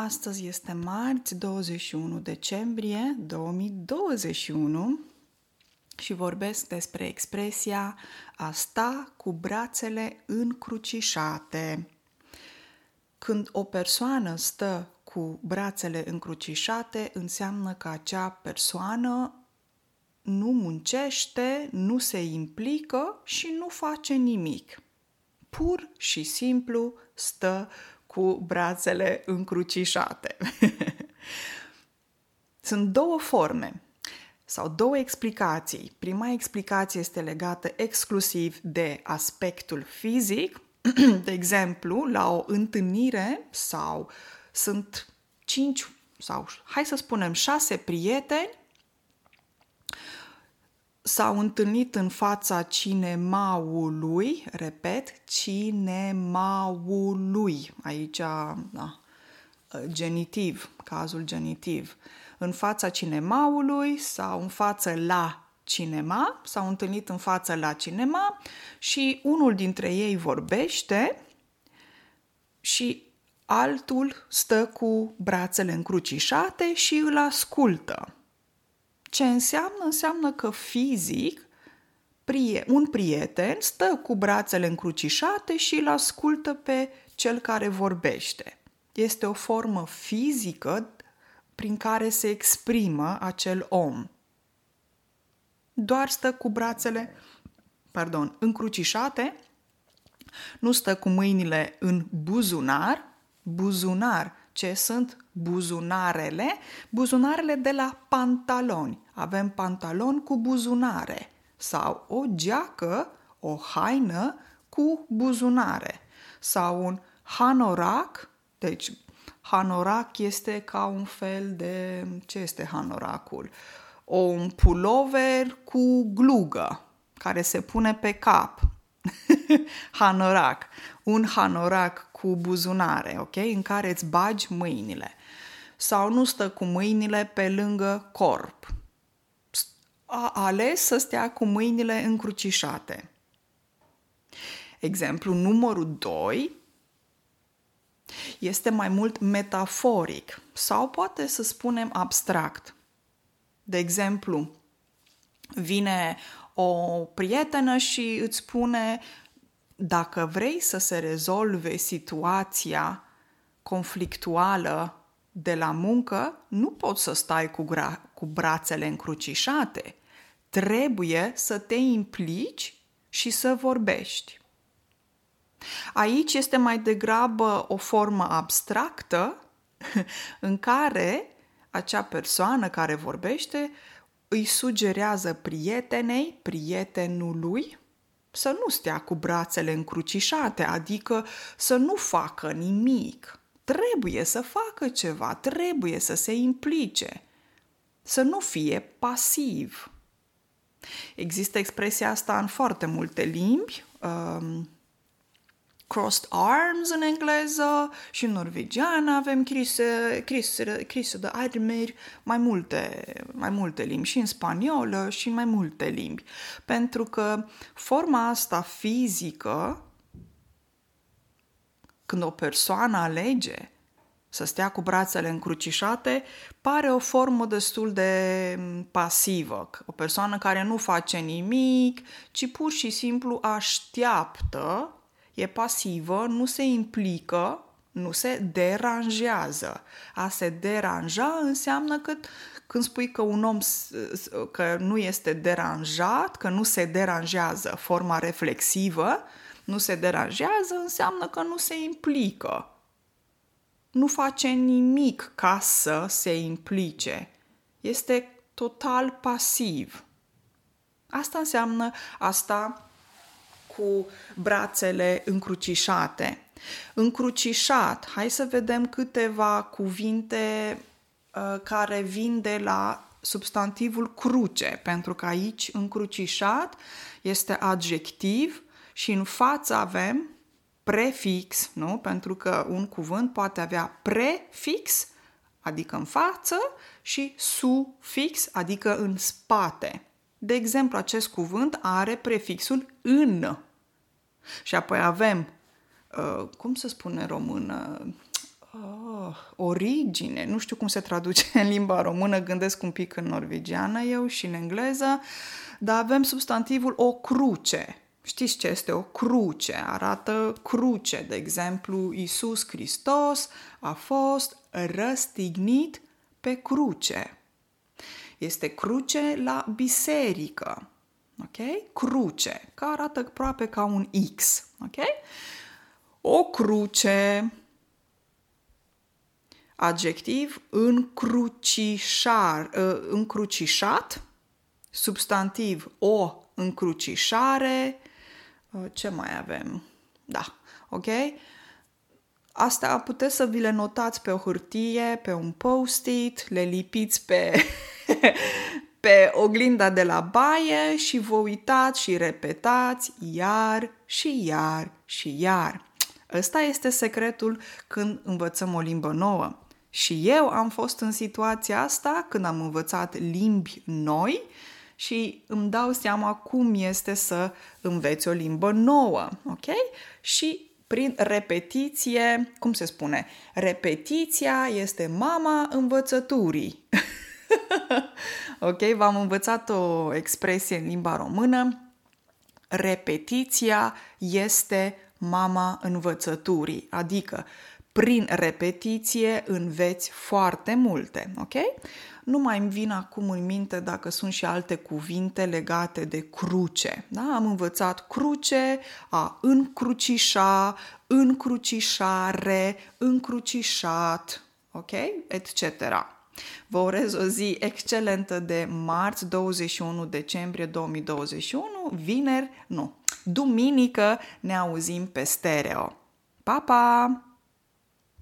Astăzi este marți, 21 decembrie 2021 și vorbesc despre expresia a sta cu brațele încrucișate. Când o persoană stă cu brațele încrucișate, înseamnă că acea persoană nu muncește, nu se implică și nu face nimic. Pur și simplu stă cu brațele încrucișate. Sunt două forme sau două explicații. Prima explicație este legată exclusiv de aspectul fizic, de exemplu, la o întâlnire sau sunt cinci sau hai să spunem șase prieteni s-au întâlnit în fața cinemaului, repet, cinemaului, aici, da, genitiv, cazul genitiv, în fața cinemaului sau în față la cinema, s-au întâlnit în față la cinema și unul dintre ei vorbește și altul stă cu brațele încrucișate și îl ascultă. Ce înseamnă? Înseamnă că fizic un prieten stă cu brațele încrucișate și îl ascultă pe cel care vorbește. Este o formă fizică prin care se exprimă acel om. Doar stă cu brațele, pardon, încrucișate, nu stă cu mâinile în buzunar, buzunar ce sunt buzunarele, buzunarele de la pantaloni. Avem pantaloni cu buzunare sau o geacă, o haină cu buzunare sau un hanorac, deci hanorac este ca un fel de, ce este hanoracul? O, un pulover cu glugă care se pune pe cap. hanorac. Un hanorac cu buzunare, ok? În care îți bagi mâinile. Sau nu stă cu mâinile pe lângă corp. A ales să stea cu mâinile încrucișate. Exemplu numărul 2 este mai mult metaforic sau poate să spunem abstract. De exemplu, vine o prietenă și îți spune dacă vrei să se rezolve situația conflictuală de la muncă, nu poți să stai cu, gra- cu brațele încrucișate. Trebuie să te implici și să vorbești. Aici este mai degrabă o formă abstractă în care acea persoană care vorbește îi sugerează prietenei, prietenului, să nu stea cu brațele încrucișate, adică să nu facă nimic. Trebuie să facă ceva, trebuie să se implice, să nu fie pasiv. Există expresia asta în foarte multe limbi. Um, crossed arms în engleză și în norvegiană avem crise, crise, crise de armeri, mai multe, mai multe limbi și în spaniolă și în mai multe limbi. Pentru că forma asta fizică, când o persoană alege să stea cu brațele încrucișate, pare o formă destul de pasivă. O persoană care nu face nimic, ci pur și simplu așteaptă e pasivă, nu se implică, nu se deranjează. A se deranja înseamnă că când spui că un om că nu este deranjat, că nu se deranjează, forma reflexivă, nu se deranjează, înseamnă că nu se implică. Nu face nimic ca să se implice. Este total pasiv. Asta înseamnă, asta cu brațele încrucișate. Încrucișat, hai să vedem câteva cuvinte uh, care vin de la substantivul cruce, pentru că aici încrucișat este adjectiv și în față avem prefix, nu? Pentru că un cuvânt poate avea prefix, adică în față, și sufix, adică în spate. De exemplu, acest cuvânt are prefixul în. Și apoi avem, uh, cum să spune în română? Oh, uh, origine, nu știu cum se traduce în limba română, gândesc un pic în norvegiană eu și în engleză, dar avem substantivul o cruce. Știți ce este o cruce? Arată cruce. De exemplu, Isus Hristos a fost răstignit pe cruce. Este cruce la biserică. Ok? Cruce, care arată aproape ca un X. Ok? O cruce, adjectiv încrucișar, uh, încrucișat, substantiv o încrucișare, uh, ce mai avem? Da, ok? Asta puteți să vi le notați pe o hârtie, pe un post-it, le lipiți pe, pe oglinda de la baie și vă uitați și repetați iar și iar și iar. Ăsta este secretul când învățăm o limbă nouă. Și eu am fost în situația asta când am învățat limbi noi și îmi dau seama cum este să înveți o limbă nouă, ok? Și prin repetiție, cum se spune? Repetiția este mama învățăturii. ok, v-am învățat o expresie în limba română. Repetiția este mama învățăturii, adică prin repetiție înveți foarte multe, ok? Nu mai îmi vin acum în minte dacă sunt și alte cuvinte legate de cruce. Da? Am învățat cruce, a încrucișa, încrucișare, încrucișat, ok? Etc. Vă urez o zi excelentă de marți 21 decembrie 2021, vineri, nu, duminică ne auzim pe stereo. Pa, pa!